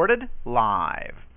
Recorded live.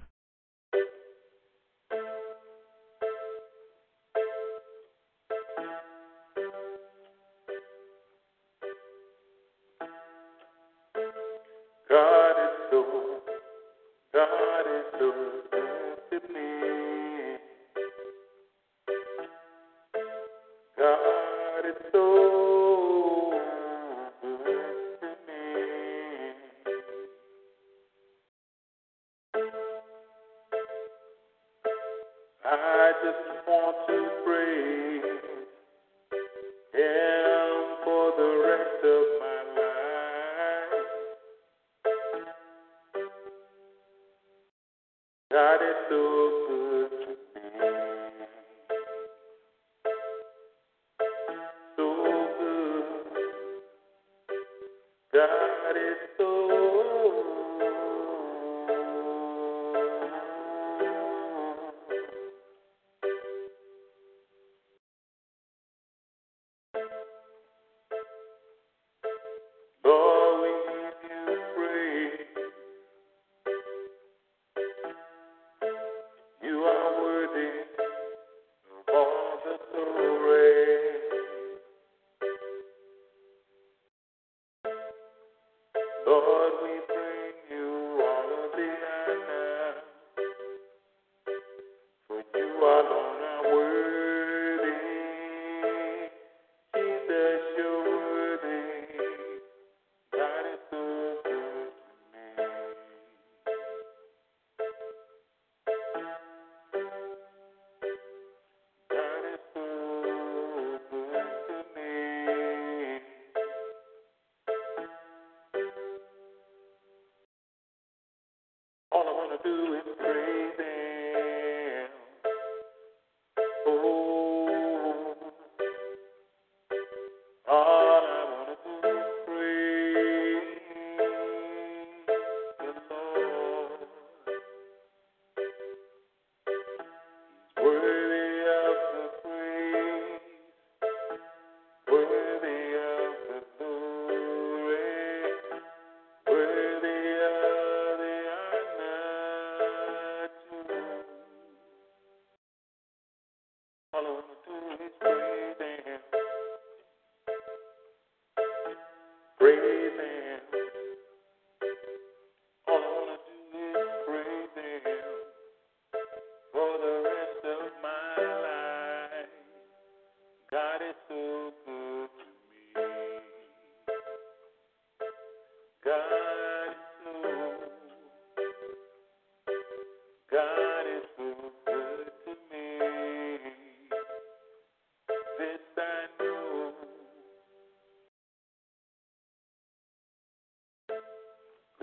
To do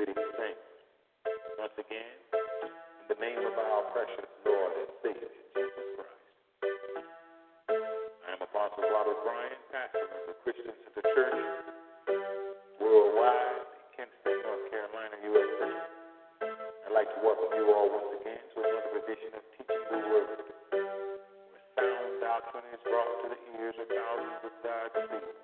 Saints. Once again, in the name of our precious Lord and Savior, Jesus Christ. I am Apostle Robert Bryan, pastor of the Christian Center Church worldwide in Kinston, North Carolina, USA. I'd like to welcome you all once again to another edition of Teaching the Word, where sound doctrine is brought to the ears of thousands of God's people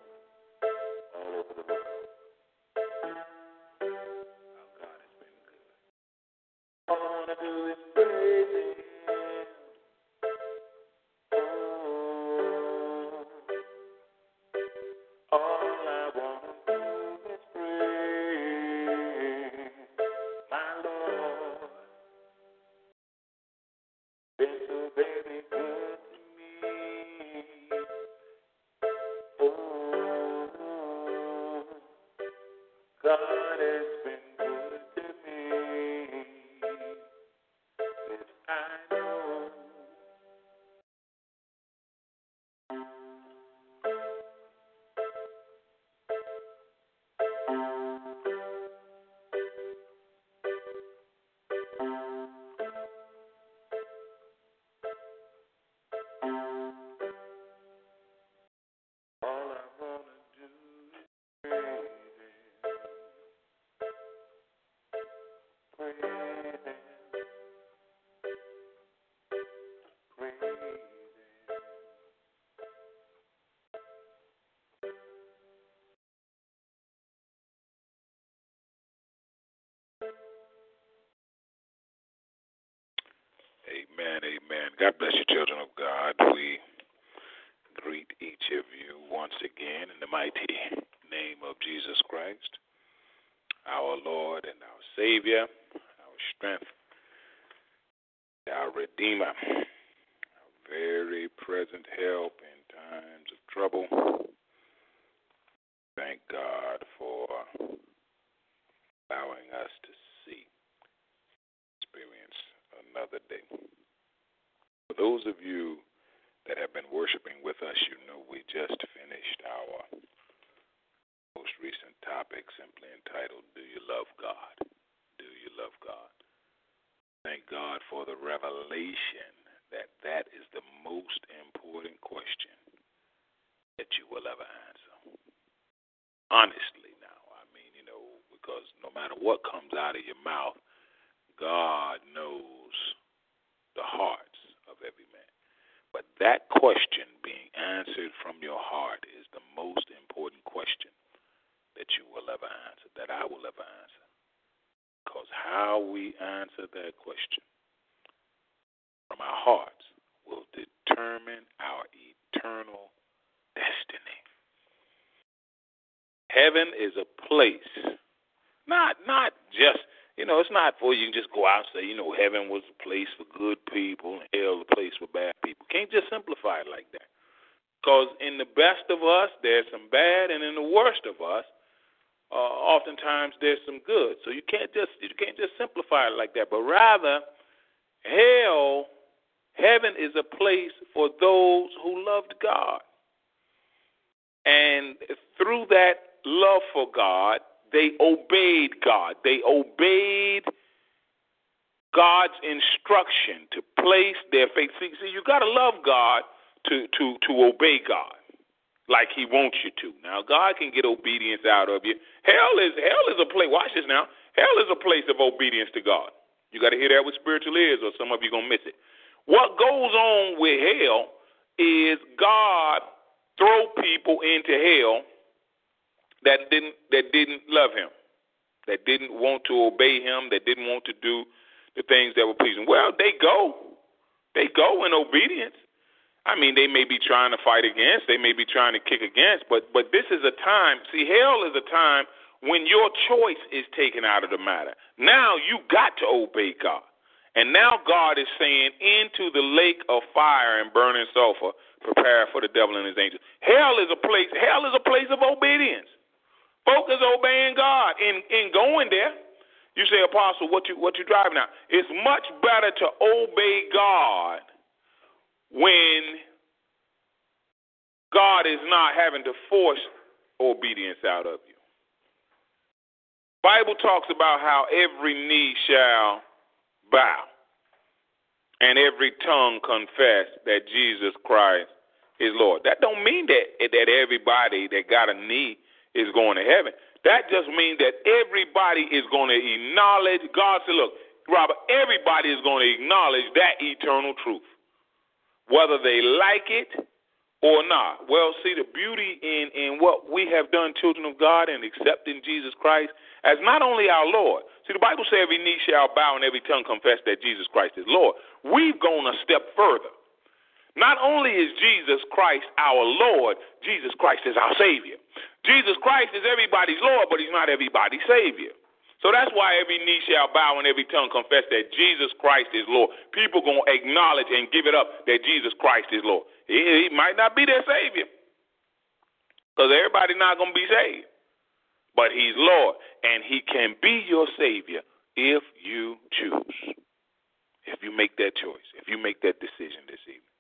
our Savior, our strength, our Redeemer, our very present help in times of trouble. Thank God for allowing us to see, experience another day. For those of you that have been worshiping with us, you know we just finished our most recent topic simply entitled, Do You Love God? Do You Love God? Thank God for revelation that that is the most important question that you will ever answer. Honestly, now, I mean, you know, because no matter what comes out of your mouth, God knows the hearts of every man. But that question being answered from your heart is the most important question that you will ever answer, that I will ever answer. Because how we answer that question from our hearts will determine our eternal destiny. Heaven is a place, not not just you know, it's not for you can just go out and say, you know, heaven was a place for good people and hell a place for bad people. Can't just simplify it like that. Because in the best of us, there's some bad, and in the worst of us, uh, oftentimes there's some good. So you can't just you can't just simplify it like that, but rather hell, heaven is a place for those who loved God. And through that love for God, they obeyed God. They obeyed God's instruction to place their faith. See, see you got to love God to, to, to obey God like he wants you to. Now God can get obedience out of you. Hell is hell is a place. Watch this now. Hell is a place of obedience to God. You got to hear that with spiritual ears, or some of you gonna miss it. What goes on with hell is God throw people into hell that didn't that didn't love Him, that didn't want to obey Him, that didn't want to do the things that were pleasing. Well, they go, they go in obedience. I mean, they may be trying to fight against, they may be trying to kick against, but but this is a time. See, hell is a time when your choice is taken out of the matter. Now you got to obey God. And now God is saying, into the lake of fire and burning sulfur, prepare for the devil and his angels. Hell is a place. Hell is a place of obedience. Folk is obeying God in in going there. You say, Apostle, what you what you driving now? It's much better to obey God when God is not having to force obedience out of you. Bible talks about how every knee shall bow and every tongue confess that Jesus Christ is Lord. That don't mean that that everybody that got a knee is going to heaven. That just means that everybody is going to acknowledge God said, look, Robert, everybody is going to acknowledge that eternal truth whether they like it or not. Well, see, the beauty in, in what we have done, children of God, and accepting Jesus Christ as not only our Lord. See, the Bible says every knee shall bow and every tongue confess that Jesus Christ is Lord. We've gone a step further. Not only is Jesus Christ our Lord, Jesus Christ is our Savior. Jesus Christ is everybody's Lord, but he's not everybody's Savior. So that's why every knee shall bow and every tongue confess that Jesus Christ is Lord. People going to acknowledge and give it up that Jesus Christ is Lord. He, he might not be their Savior because everybody not going to be saved. But he's Lord, and he can be your Savior if you choose. If you make that choice, if you make that decision this evening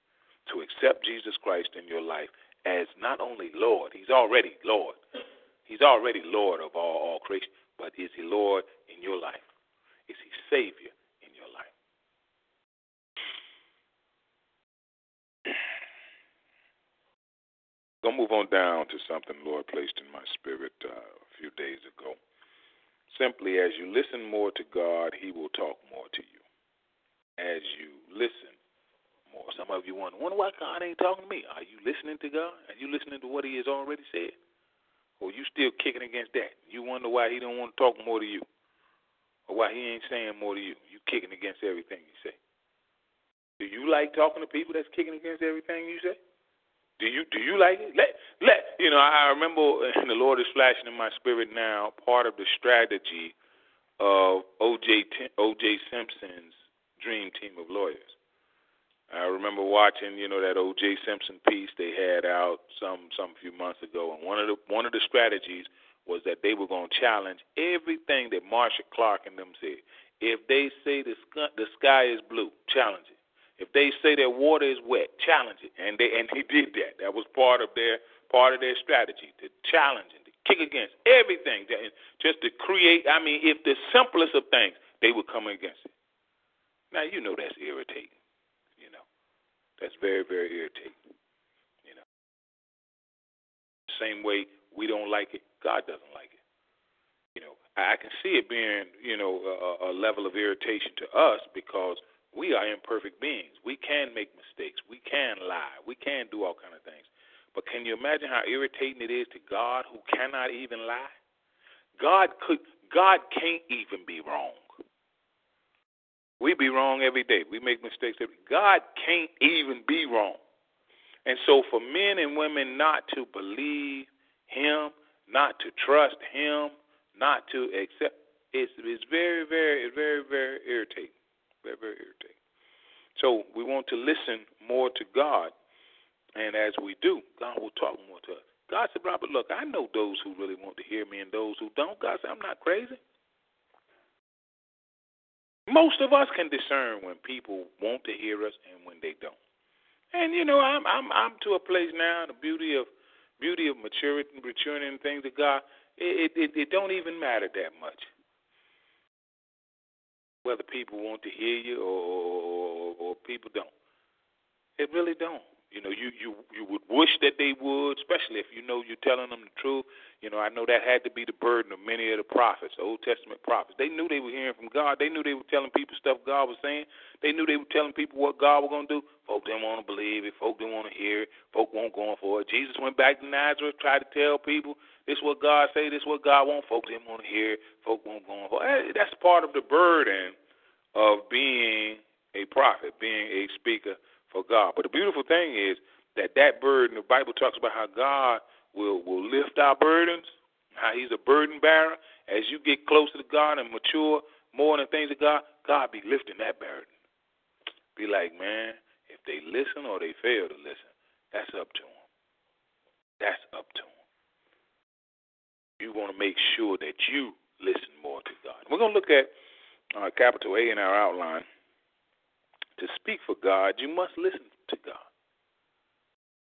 to accept Jesus Christ in your life as not only Lord, he's already Lord. He's already Lord of all, all creation but is He Lord in your life? Is He Savior in your life? Gonna move on down to something Lord placed in my spirit uh, a few days ago. Simply, as you listen more to God, He will talk more to you. As you listen more, some of you wonder, wonder why God ain't talking to me. Are you listening to God? Are you listening to what He has already said? Or you still kicking against that? You wonder why he don't want to talk more to you, or why he ain't saying more to you. You kicking against everything he say. Do you like talking to people that's kicking against everything you say? Do you do you like it? Let let you know. I remember, and the Lord is flashing in my spirit now. Part of the strategy of O.J. O.J. Simpson's dream team of lawyers. I remember watching, you know, that O.J. Simpson piece they had out some some few months ago, and one of the one of the strategies was that they were going to challenge everything that Marcia Clark and them said. If they say the sky, the sky is blue, challenge it. If they say that water is wet, challenge it. And they and he did that. That was part of their part of their strategy to challenge and to kick against everything, just to create. I mean, if the simplest of things, they would come against it. Now you know that's irritating. That's very very irritating. You know, same way we don't like it, God doesn't like it. You know, I can see it being, you know, a, a level of irritation to us because we are imperfect beings. We can make mistakes. We can lie. We can do all kind of things. But can you imagine how irritating it is to God who cannot even lie? God could God can't even be wrong. We be wrong every day. We make mistakes every God can't even be wrong. And so for men and women not to believe him, not to trust him, not to accept. It's it's very very very very irritating, very very irritating. So we want to listen more to God, and as we do, God will talk more to us. God said, Robert, look, I know those who really want to hear me and those who don't. God said, I'm not crazy. Most of us can discern when people want to hear us and when they don't. And you know, I'm I'm I'm to a place now. The beauty of beauty of maturity, maturing in things of God it, it, it don't even matter that much whether people want to hear you or, or, or people don't. It really don't. You know, you you you would wish that they would, especially if you know you're telling them the truth. You know, I know that had to be the burden of many of the prophets, Old Testament prophets. They knew they were hearing from God. They knew they were telling people stuff God was saying. They knew they were telling people what God was going to do. Folk didn't want to believe it. Folk didn't want to hear it. Folk weren't going for it. Jesus went back to Nazareth, tried to tell people this is what God say, this is what God want. Folks didn't want to hear. Folk won't go for. it. That's part of the burden of being a prophet, being a speaker for God. But the beautiful thing is that that burden, the Bible talks about how God will will lift our burdens, how He's a burden bearer. As you get closer to God and mature more in the things of God, God be lifting that burden. Be like, man, if they listen or they fail to listen, that's up to them. That's up to them you want to make sure that you listen more to God. We're going to look at uh, capital A in our outline. To speak for God, you must listen to God.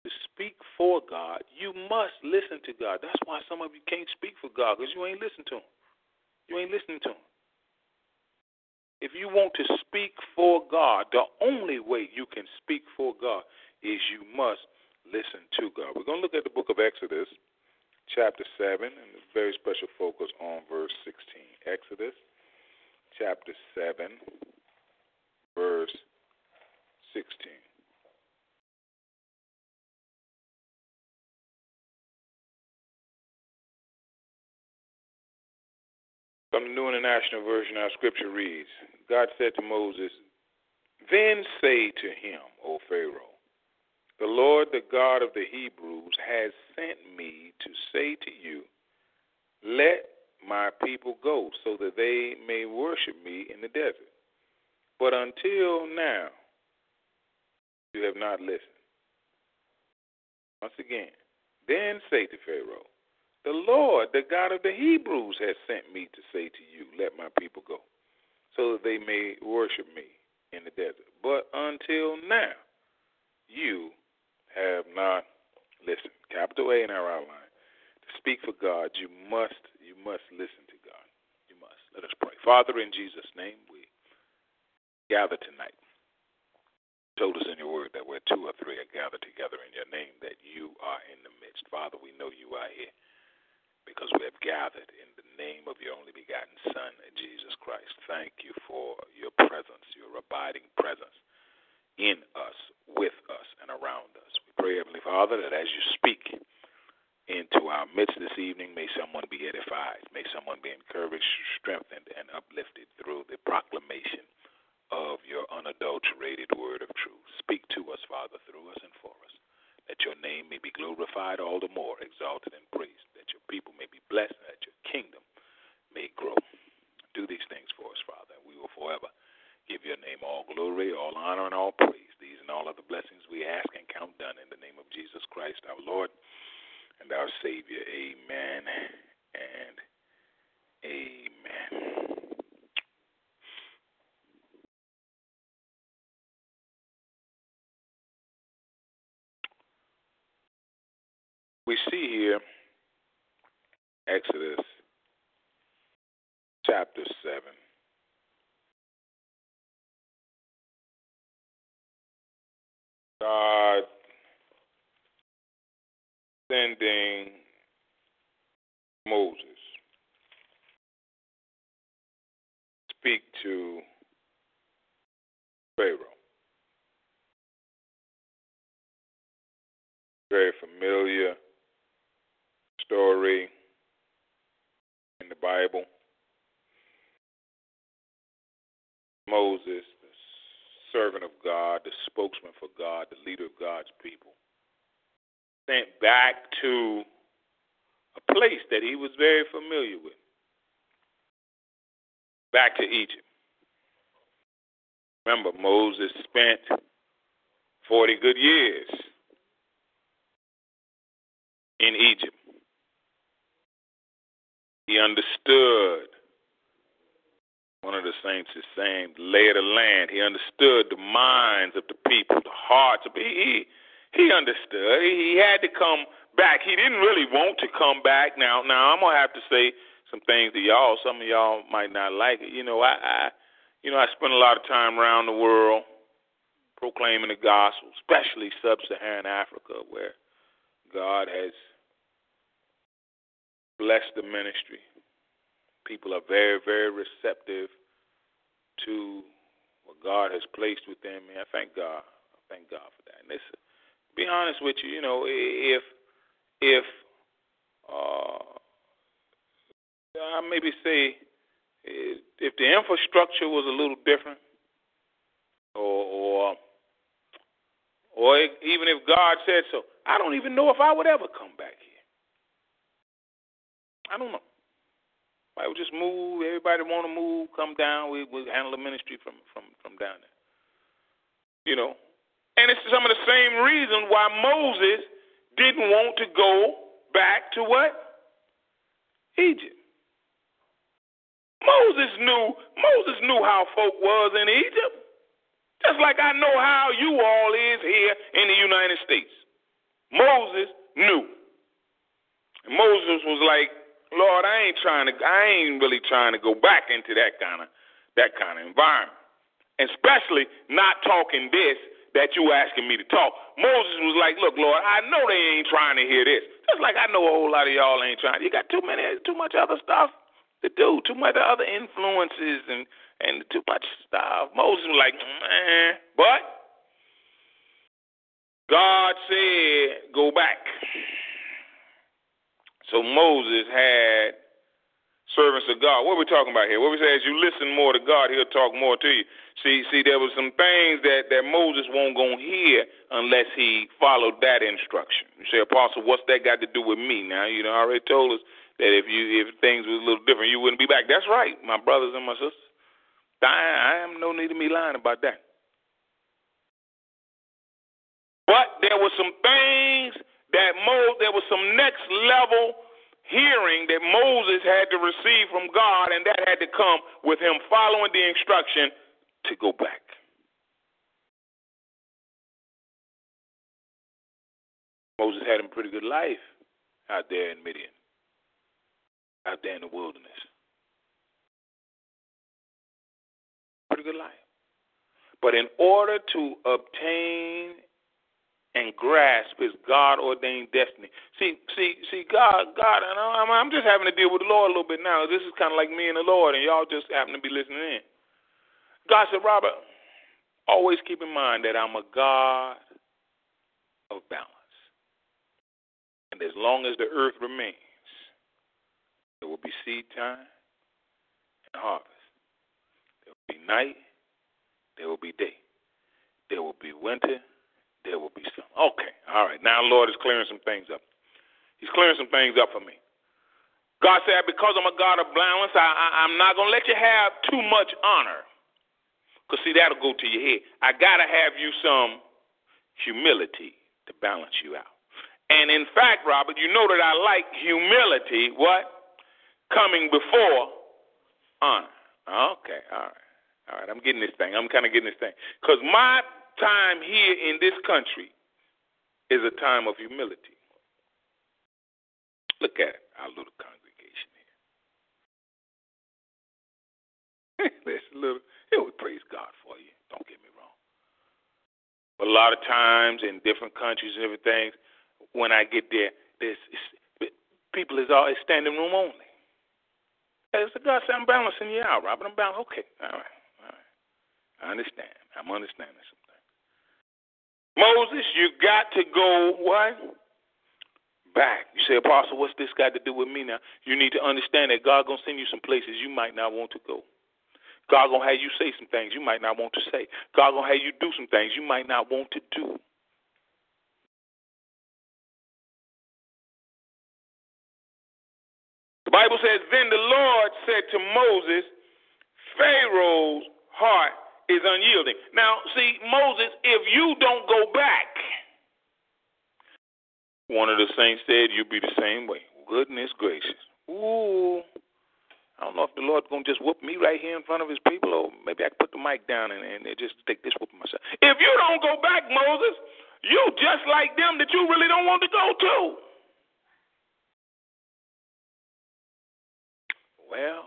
To speak for God, you must listen to God. That's why some of you can't speak for God because you ain't listening to Him. You ain't listening to Him. If you want to speak for God, the only way you can speak for God is you must listen to God. We're going to look at the book of Exodus, chapter 7, and a very special focus on verse 16. Exodus chapter 7, verse 16. From the New International Version, our scripture reads God said to Moses, Then say to him, O Pharaoh, the Lord, the God of the Hebrews, has sent me to say to you, Let my people go, so that they may worship me in the desert. But until now, you have not listened. Once again, then say to Pharaoh, The Lord, the God of the Hebrews, has sent me to say to you, Let my people go, so that they may worship me in the desert. But until now, you have not listened. Capital A in our outline. To speak for God, you must you must listen to God. You must. Let us pray. Father, in Jesus' name, we gather tonight. Told us in your word that where two or three are gathered together in your name, that you are in the midst. Father, we know you are here because we have gathered in the name of your only begotten Son, Jesus Christ. Thank you for your presence, your abiding presence in us, with us, and around us. We pray, Heavenly Father, that as you speak into our midst this evening, may someone be edified, may someone be encouraged, strengthened, and uplifted through the proclamation of your unadulterated word of we see here Exodus chapter 7. God sending Moses speak to Pharaoh. Very familiar story in the Bible. Moses, the servant of God, the spokesman for God, the leader of God's people, sent back to a place that he was very familiar with, back to Egypt. Remember, Moses spent 40 good years in Egypt. He understood. One of the saints is saying, lay of the land. He understood the minds of the people, the hearts of he he understood. He had to come back. He didn't really want to come back. Now now I'm gonna have to say some things to y'all. Some of y'all might not like it. You know, I, I you know, I spend a lot of time around the world proclaiming the gospel, especially sub Saharan Africa where God has bless the ministry. People are very, very receptive to what God has placed within me. I thank God. I thank God for that. And listen, be honest with you, you know, if if uh, I maybe say eh, if the infrastructure was a little different, or or or even if God said so, I don't even know if I would ever come back here. I don't know. I would just move. Everybody want to move, come down. We we handle the ministry from from from down there. You know, and it's some of the same reason why Moses didn't want to go back to what Egypt. Moses knew Moses knew how folk was in Egypt, just like I know how you all is here in the United States. Moses knew. Moses was like, Lord, I ain't trying to. I ain't really trying to go back into that kind of that kind of environment, especially not talking this that you asking me to talk. Moses was like, "Look, Lord, I know they ain't trying to hear this. Just like I know a whole lot of y'all ain't trying. You got too many, too much other stuff to do, too much other influences and and too much stuff." Moses was like, "Man," but God said, "Go back." So Moses had servants of God. What are we talking about here? What we say is you listen more to God, he'll talk more to you. See, see, there was some things that, that Moses won't go hear unless he followed that instruction. You say, Apostle, what's that got to do with me? Now, you know, I already told us that if you if things was a little different, you wouldn't be back. That's right, my brothers and my sisters. I, I am no need of me lying about that. But there were some things that Mo, there was some next level hearing that Moses had to receive from God, and that had to come with him following the instruction to go back. Moses had a pretty good life out there in Midian, out there in the wilderness. Pretty good life. But in order to obtain and grasp his God ordained destiny. See, see, see, God, God, and I'm, I'm just having to deal with the Lord a little bit now. This is kind of like me and the Lord, and y'all just happen to be listening in. God said, Robert, always keep in mind that I'm a God of balance. And as long as the earth remains, there will be seed time and harvest. There will be night, there will be day. There will be winter, there will be summer. Okay, all right. Now, Lord is clearing some things up. He's clearing some things up for me. God said, because I'm a God of balance, I, I'm not going to let you have too much honor. Because, see, that'll go to your head. I got to have you some humility to balance you out. And in fact, Robert, you know that I like humility, what? Coming before honor. Okay, all right. All right, I'm getting this thing. I'm kind of getting this thing. Because my time here in this country is a time of humility. Look at it, our little congregation here. A little, it would praise God for you. Don't get me wrong. But a lot of times in different countries and everything, when I get there, there's people is always standing room only. Hey, so God said, I'm balancing you out, Robert. I'm balancing. Okay, all right, all right. I understand. I'm understanding something. Moses, you got to go what? Back. You say, Apostle, what's this got to do with me now? You need to understand that God gonna send you some places you might not want to go. God gonna have you say some things you might not want to say. God gonna have you do some things you might not want to do. The Bible says, Then the Lord said to Moses, Pharaoh's heart is unyielding. Now, see, Moses, if you don't go back, one of the saints said, You'll be the same way. Goodness gracious. Ooh. I don't know if the Lord's going to just whoop me right here in front of his people, or maybe I can put the mic down and, and just take this whooping myself. If you don't go back, Moses, you just like them that you really don't want to go to. Well,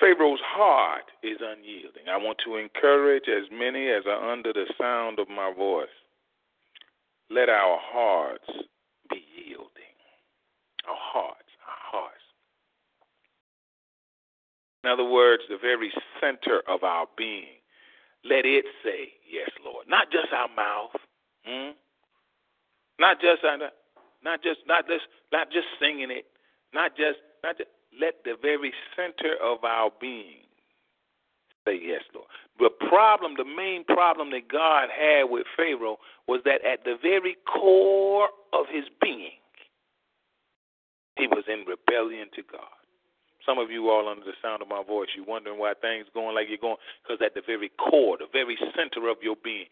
Pharaoh's heart is unyielding. I want to encourage as many as are under the sound of my voice. Let our hearts be yielding. Our hearts, our hearts. In other words, the very center of our being. Let it say, Yes, Lord. Not just our mouth. Hmm? Not just not just not just not just singing it, not just, not just, let the very center of our being say yes, Lord. The problem, the main problem that God had with Pharaoh was that at the very core of his being, he was in rebellion to God. Some of you all under the sound of my voice, you're wondering why things going like you're going, because at the very core, the very center of your being,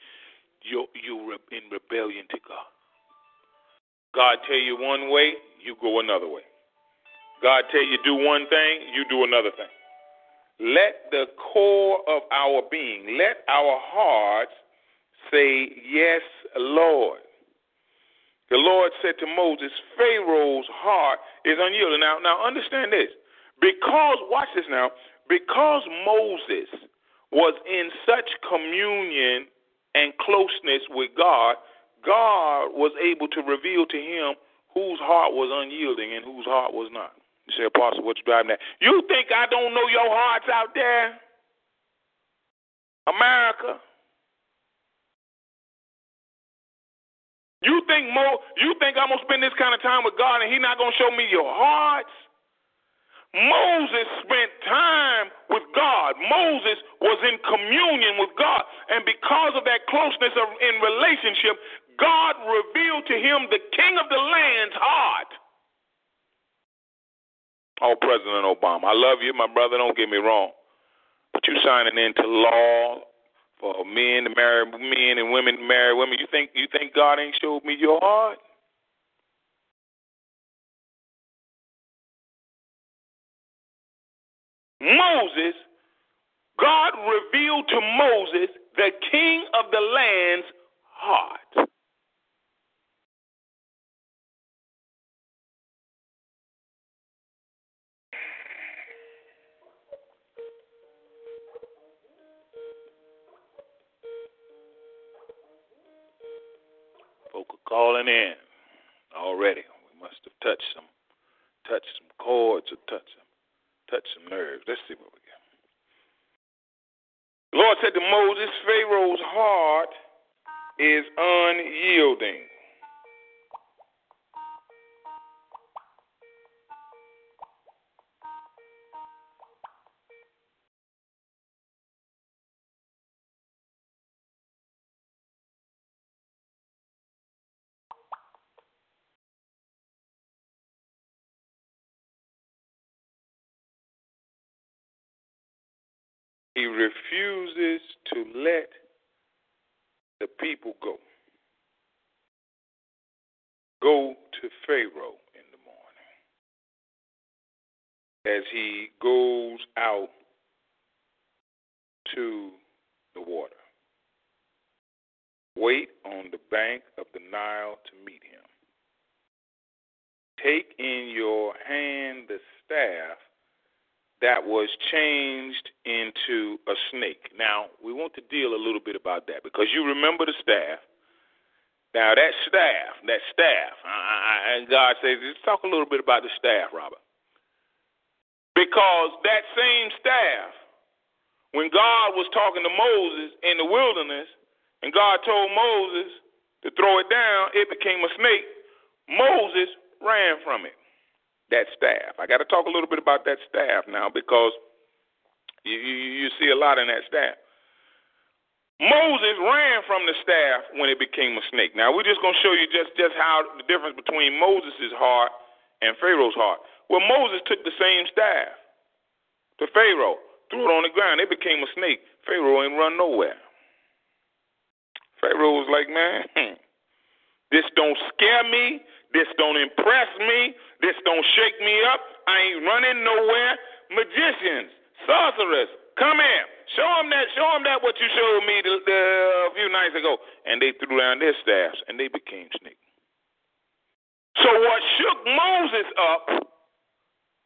you're, you're in rebellion to God. God tell you one way, you go another way. God tell you do one thing, you do another thing. Let the core of our being, let our hearts say, Yes, Lord. The Lord said to Moses, Pharaoh's heart is unyielding. Now, now understand this. Because, watch this now, because Moses was in such communion and closeness with God, God was able to reveal to him whose heart was unyielding and whose heart was not. You say, Apostle, what you driving at? You think I don't know your hearts out there? America. You think more you think I'm gonna spend this kind of time with God and He's not gonna show me your hearts? Moses spent time with God. Moses was in communion with God. And because of that closeness of, in relationship, God revealed to him the king of the land's heart. Oh, President Obama, I love you, my brother. Don't get me wrong, but you signing into law for men to marry men and women to marry women. You think you think God ain't showed me your heart? Moses, God revealed to Moses the king of the land's heart. Folk are calling in already. We must have touched some, touched some chords or touched some, touched some nerves. Let's see what we got. The Lord said to Moses, Pharaoh's heart is unyielding. Refuses to let the people go. Go to Pharaoh in the morning as he goes out to the water. Wait on the bank of the Nile to meet him. take in your hand the staff that was changed into a snake. Now, we want to deal a little bit about that because you remember the staff. Now, that staff, that staff, I, I, and God says, let's talk a little bit about the staff, Robert. Because that same staff, when God was talking to Moses in the wilderness, and God told Moses to throw it down, it became a snake. Moses ran from it. That staff. I got to talk a little bit about that staff now because you, you, you see a lot in that staff. Moses ran from the staff when it became a snake. Now we're just going to show you just just how the difference between Moses' heart and Pharaoh's heart. Well, Moses took the same staff to Pharaoh, threw it on the ground. It became a snake. Pharaoh ain't run nowhere. Pharaoh was like, man, this don't scare me. This don't impress me. This don't shake me up. I ain't running nowhere. Magicians, sorcerers, come here. Show them that. Show them that what you showed me the, the, a few nights ago. And they threw down their staffs and they became snakes. So what shook Moses up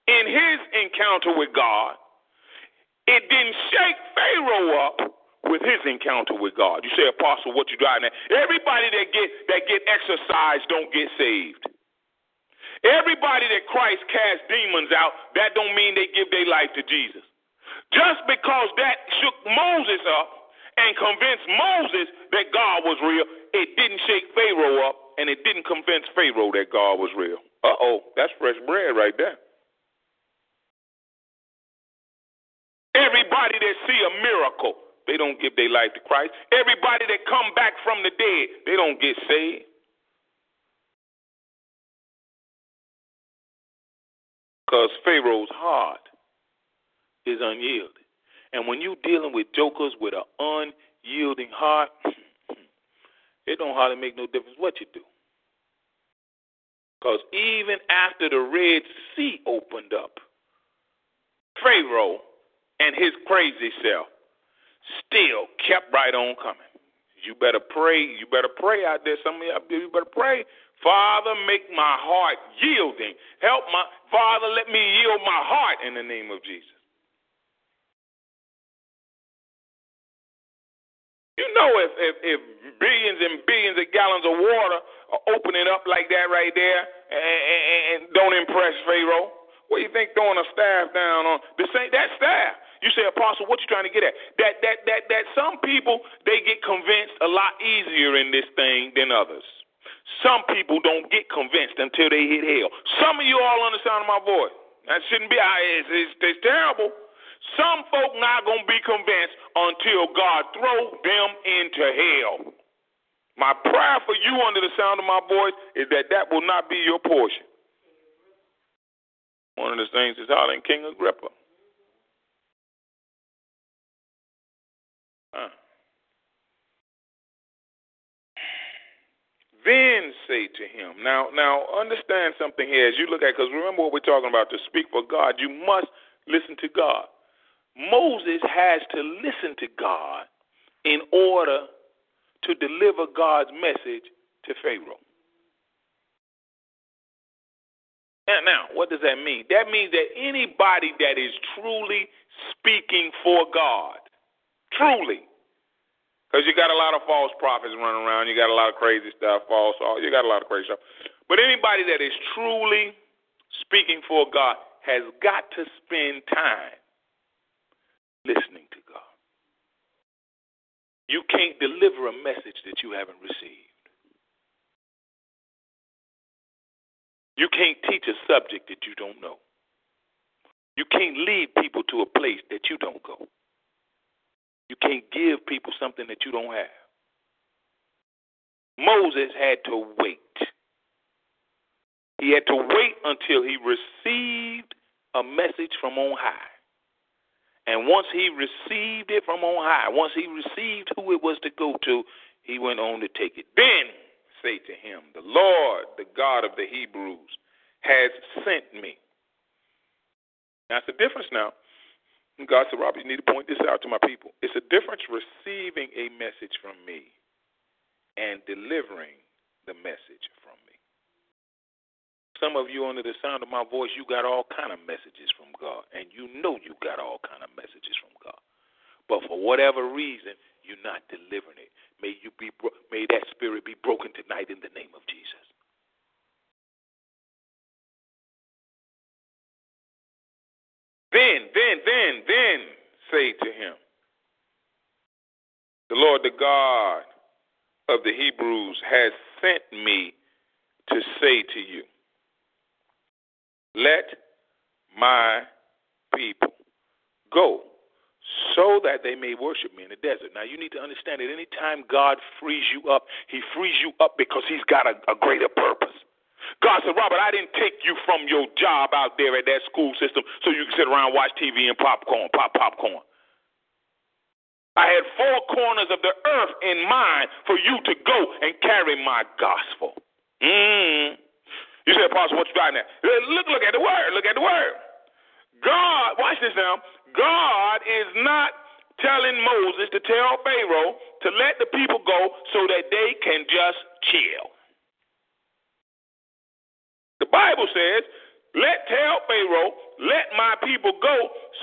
in his encounter with God, it didn't shake Pharaoh up with his encounter with God. You say, Apostle, what you driving at? Everybody that get that get exorcised don't get saved. Everybody that Christ cast demons out, that don't mean they give their life to Jesus. Just because that shook Moses up and convinced Moses that God was real, it didn't shake Pharaoh up and it didn't convince Pharaoh that God was real. Uh oh, that's fresh bread right there. Everybody that see a miracle they don't give their life to Christ. Everybody that come back from the dead, they don't get saved. Because Pharaoh's heart is unyielding. And when you're dealing with jokers with an unyielding heart, it don't hardly make no difference what you do. Because even after the Red Sea opened up, Pharaoh and his crazy self still kept right on coming. You better pray. You better pray out there. Some of y'all, you better pray. Father, make my heart yielding. Help my Father, let me yield my heart in the name of Jesus. You know, if, if, if billions and billions of gallons of water are opening up like that right there and, and, and don't impress Pharaoh, what do you think throwing a staff down on the same that staff? You say, Apostle, what you trying to get at? That that that that some people they get convinced a lot easier in this thing than others. Some people don't get convinced until they hit hell. Some of you all on the sound of my voice. That shouldn't be. It's, it's, it's terrible. Some folk not gonna be convinced until God throw them into hell. My prayer for you under the sound of my voice is that that will not be your portion. One of the things is hollering King Agrippa. Then say to him. Now, now understand something here as you look at, because remember what we're talking about. To speak for God, you must listen to God. Moses has to listen to God in order to deliver God's message to Pharaoh. Now, now, what does that mean? That means that anybody that is truly speaking for God, truly, because you got a lot of false prophets running around. You got a lot of crazy stuff, false. You got a lot of crazy stuff. But anybody that is truly speaking for God has got to spend time listening to God. You can't deliver a message that you haven't received. You can't teach a subject that you don't know. You can't lead people to a place that you don't go. You can't give people something that you don't have. Moses had to wait. He had to wait until he received a message from on high. And once he received it from on high, once he received who it was to go to, he went on to take it. Then say to him, The Lord, the God of the Hebrews, has sent me. That's the difference now. And God said, Robert, you need to point this out to my people. It's a difference receiving a message from me and delivering the message from me. Some of you under the sound of my voice, you got all kind of messages from God, and you know you got all kind of messages from God. But for whatever reason, you're not delivering it. May you be may that spirit be broken tonight in the name of Jesus. Then, then, then, then say to him, The Lord, the God of the Hebrews, has sent me to say to you, Let my people go so that they may worship me in the desert. Now, you need to understand that anytime God frees you up, He frees you up because He's got a, a greater purpose. God said, Robert, I didn't take you from your job out there at that school system so you can sit around watch TV and popcorn, pop popcorn. I had four corners of the earth in mind for you to go and carry my gospel. Mm. You say, Apostle, what you driving at? Look, look at the word. Look at the word. God, watch this now. God is not telling Moses to tell Pharaoh to let the people go so that they can just chill. The Bible says, let tell Pharaoh let my people go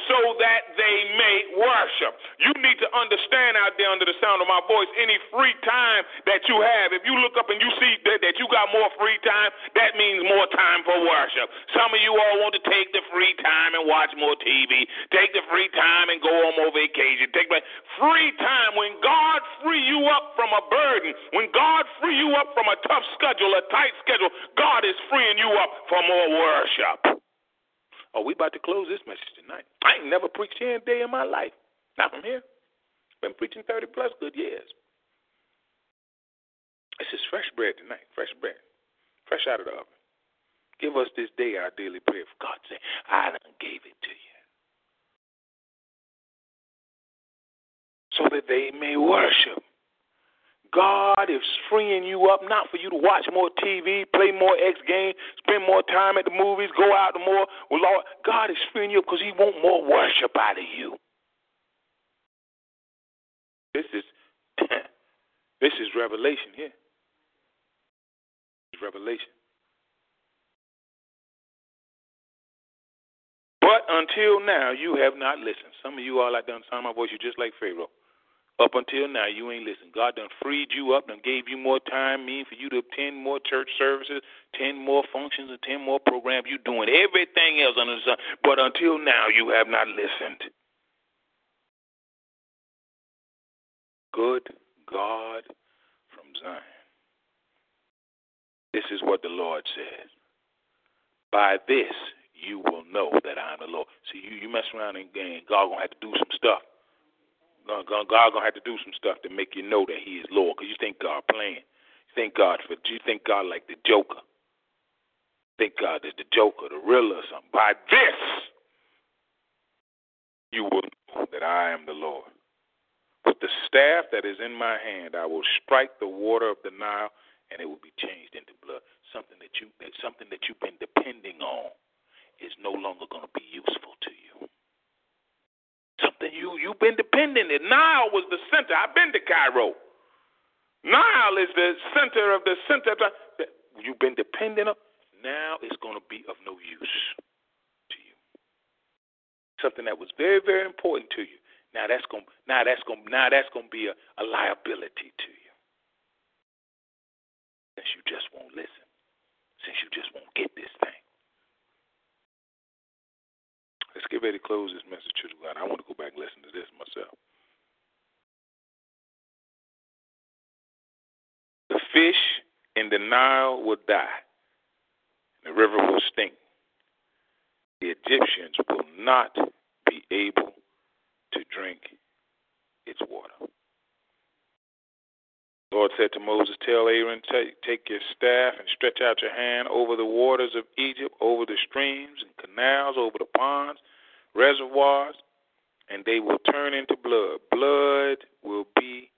so that they may worship. You need to understand out there under the sound of my voice any free time that you have. If you look up and you see that, that you got more free time, that means more time for worship. Some of you all want to take the free time and watch more TV, take the free time and go on more vacation. Take free time when God free you up from a burden, when God free you up from a tough schedule, a tight schedule, God freeing you up for more worship. Oh, we about to close this message tonight. I ain't never preached here a day in my life. Not from here. Been preaching 30 plus good years. This is fresh bread tonight. Fresh bread. Fresh out of the oven. Give us this day our daily bread. For God's sake, I done gave it to you. So that they may worship. God is freeing you up not for you to watch more TV, play more X games, spend more time at the movies, go out more. Well, Lord, God is freeing you up because He want more worship out of you. This is this is revelation here. It's revelation. But until now, you have not listened. Some of you all out there on sound my voice, you're just like Pharaoh. Up until now, you ain't listened. God done freed you up, done gave you more time, mean for you to attend more church services, attend more functions, attend more programs. You doing everything else under the sun. But until now, you have not listened. Good God from Zion. This is what the Lord says. By this you will know that I am the Lord. See, you, you mess around and, and God gonna have to do some stuff. Uh, God, God, God gonna have to do some stuff to make you know that He is Lord. Cause you think God playing. You think God for you think God like the Joker. You think God is the Joker, the Riddler, or something. By this, you will know that I am the Lord. With the staff that is in my hand, I will strike the water of the Nile, and it will be changed into blood. Something that you, that something that you've been depending on, is no longer going to be useful to you something you you've been dependent on. Nile was the center. I've been to Cairo. Nile is the center of the center. You've been dependent on. Now it's going to be of no use to you. Something that was very very important to you. Now that's going. Now that's going. Now that's going to be a, a liability to you. Since you just won't listen. Since you just won't get this thing. Let's get ready to close this message to God. I want to go back and listen to this myself. The fish in the Nile will die, the river will stink. The Egyptians will not be able to drink its water. Lord said to Moses, Tell Aaron, take your staff and stretch out your hand over the waters of Egypt, over the streams and canals, over the ponds, reservoirs, and they will turn into blood. Blood will be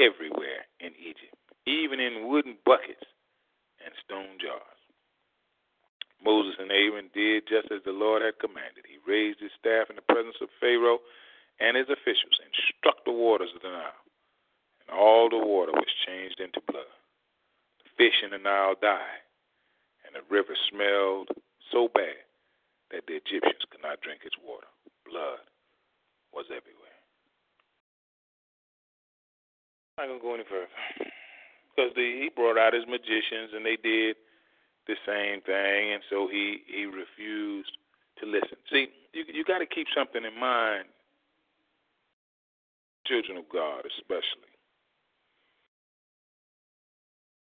everywhere in Egypt, even in wooden buckets and stone jars. Moses and Aaron did just as the Lord had commanded. He raised his staff in the presence of Pharaoh and his officials and struck the waters of the Nile and all the water was changed into blood. The fish in the Nile died, and the river smelled so bad that the Egyptians could not drink its water. Blood was everywhere. I'm not gonna go any further because he brought out his magicians and they did the same thing, and so he he refused to listen. See, you you got to keep something in mind, children of God, especially.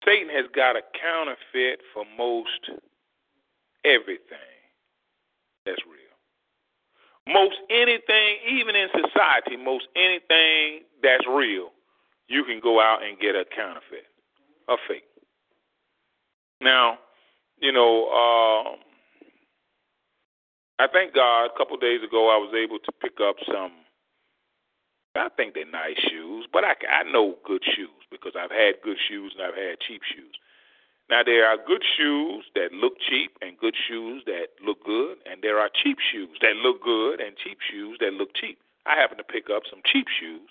Satan has got a counterfeit for most everything that's real. Most anything, even in society, most anything that's real, you can go out and get a counterfeit, a fake. Now, you know, um, I thank God. A couple of days ago, I was able to pick up some. I think they're nice shoes, but I I know good shoes because I've had good shoes and I've had cheap shoes. Now there are good shoes that look cheap and good shoes that look good, and there are cheap shoes that look good and cheap shoes that look cheap. I happen to pick up some cheap shoes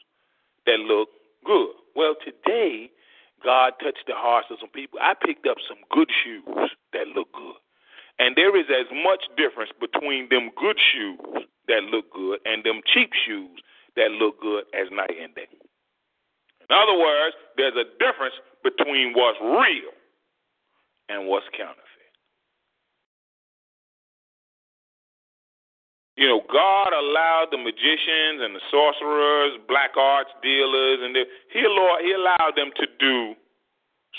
that look good. Well, today God touched the hearts of some people. I picked up some good shoes that look good. And there is as much difference between them good shoes that look good and them cheap shoes that look good as night and day. In other words, there's a difference between what's real and what's counterfeit. You know, God allowed the magicians and the sorcerers, black arts dealers, and the, he allowed he allowed them to do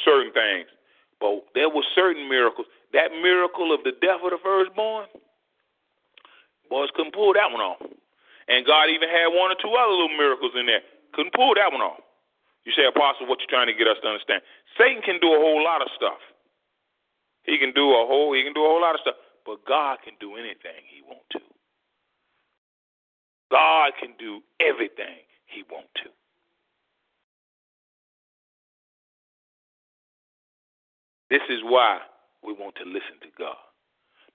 certain things, but there were certain miracles. That miracle of the death of the firstborn, boys couldn't pull that one off. And God even had one or two other little miracles in there. Couldn't pull that one off. You say, Apostle, what you trying to get us to understand? Satan can do a whole lot of stuff. He can do a whole he can do a whole lot of stuff. But God can do anything he want to. God can do everything he want to. This is why we want to listen to God.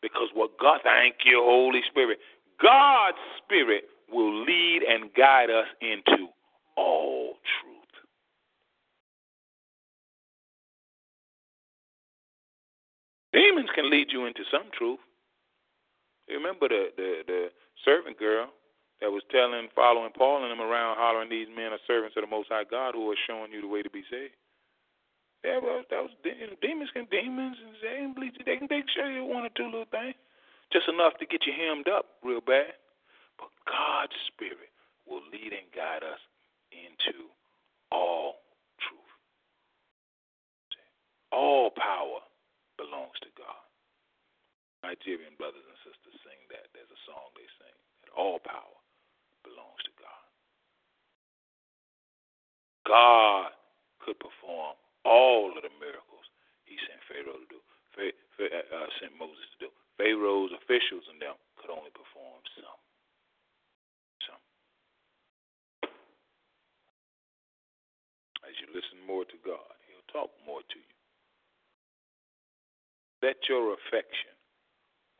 Because what God, thank you, Holy Spirit. God's Spirit will lead and guide us into all Demons can lead you into some truth. Remember the, the, the servant girl that was telling, following Paul and them around, hollering, "These men are servants of the Most High God who are showing you the way to be saved." Yeah, well, that was demons can demons and they can bleed you. They can they can show you one or two little things, just enough to get you hemmed up real bad. But God's Spirit will lead and guide us into all truth. All power belongs to God. Nigerian brothers and sisters sing that. There's a song they sing that all power belongs to God. God could perform all of the miracles he sent Pharaoh to do, uh, uh, sent Moses to do. Pharaoh's officials and them could only perform some. Some. As you listen more to God, he'll talk more to you set your affection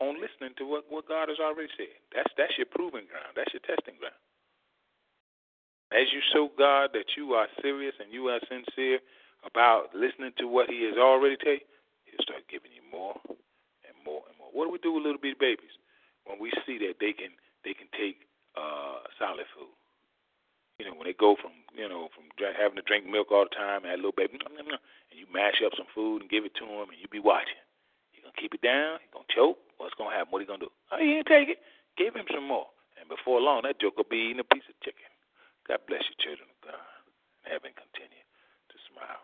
on listening to what, what God has already said. That's that's your proving ground. That's your testing ground. As you show God that you are serious and you are sincere about listening to what He has already you, He'll start giving you more and more and more. What do we do with little bitty babies when we see that they can they can take uh, solid food? You know, when they go from you know from having to drink milk all the time and that little baby, and you mash up some food and give it to them, and you be watching gonna keep it down? He gonna choke? What's gonna happen? What he gonna do? Oh, he ain't take it. Give him some more. And before long, that joke will be eating a piece of chicken. God bless you, children of God. Heaven continue to smile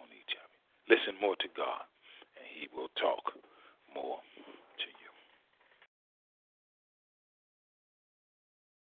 on each other. Listen more to God, and He will talk more.